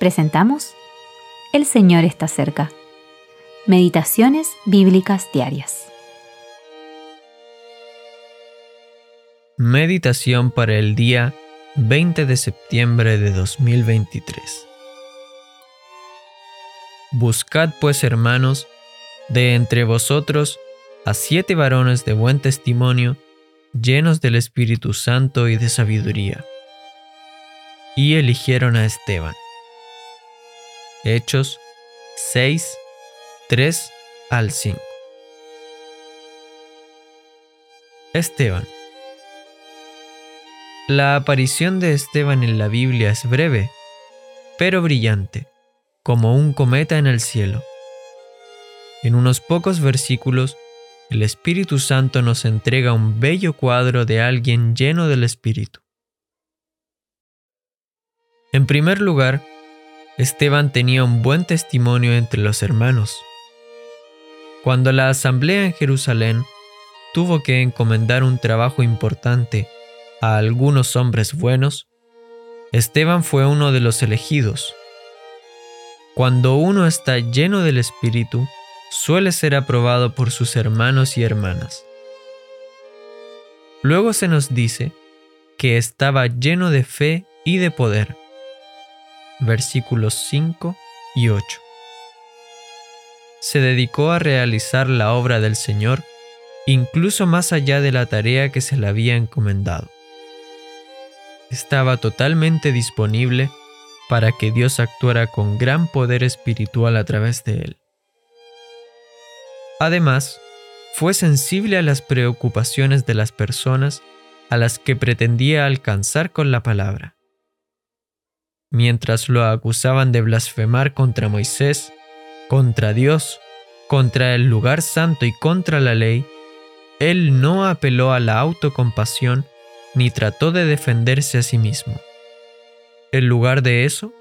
presentamos El Señor está cerca. Meditaciones Bíblicas Diarias. Meditación para el día 20 de septiembre de 2023. Buscad pues, hermanos, de entre vosotros a siete varones de buen testimonio, llenos del Espíritu Santo y de sabiduría. Y eligieron a Esteban. Hechos 6, 3 al 5. Esteban. La aparición de Esteban en la Biblia es breve, pero brillante, como un cometa en el cielo. En unos pocos versículos, el Espíritu Santo nos entrega un bello cuadro de alguien lleno del Espíritu. En primer lugar, Esteban tenía un buen testimonio entre los hermanos. Cuando la asamblea en Jerusalén tuvo que encomendar un trabajo importante a algunos hombres buenos, Esteban fue uno de los elegidos. Cuando uno está lleno del Espíritu, suele ser aprobado por sus hermanos y hermanas. Luego se nos dice que estaba lleno de fe y de poder versículos 5 y 8. Se dedicó a realizar la obra del Señor, incluso más allá de la tarea que se le había encomendado. Estaba totalmente disponible para que Dios actuara con gran poder espiritual a través de él. Además, fue sensible a las preocupaciones de las personas a las que pretendía alcanzar con la palabra mientras lo acusaban de blasfemar contra Moisés, contra Dios, contra el lugar santo y contra la ley, él no apeló a la autocompasión ni trató de defenderse a sí mismo. En lugar de eso,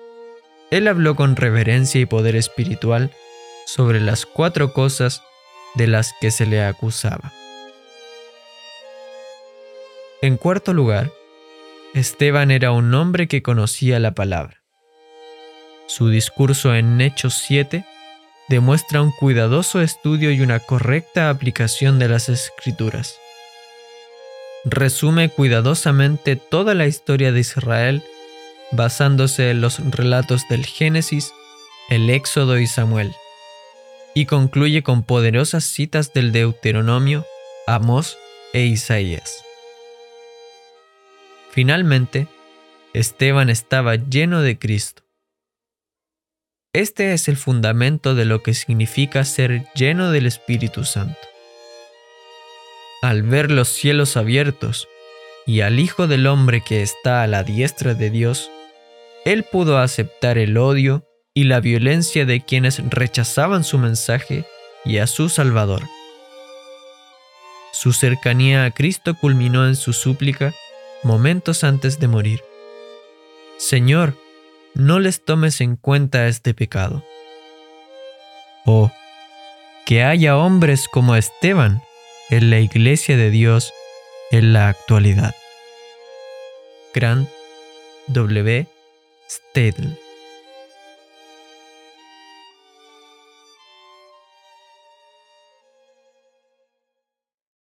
él habló con reverencia y poder espiritual sobre las cuatro cosas de las que se le acusaba. En cuarto lugar, Esteban era un hombre que conocía la palabra. Su discurso en Hechos 7 demuestra un cuidadoso estudio y una correcta aplicación de las escrituras. Resume cuidadosamente toda la historia de Israel basándose en los relatos del Génesis, el Éxodo y Samuel, y concluye con poderosas citas del Deuteronomio, Amós e Isaías. Finalmente, Esteban estaba lleno de Cristo. Este es el fundamento de lo que significa ser lleno del Espíritu Santo. Al ver los cielos abiertos y al Hijo del Hombre que está a la diestra de Dios, él pudo aceptar el odio y la violencia de quienes rechazaban su mensaje y a su Salvador. Su cercanía a Cristo culminó en su súplica momentos antes de morir. Señor, no les tomes en cuenta este pecado. Oh, que haya hombres como Esteban en la iglesia de Dios en la actualidad. Grant W. Stedel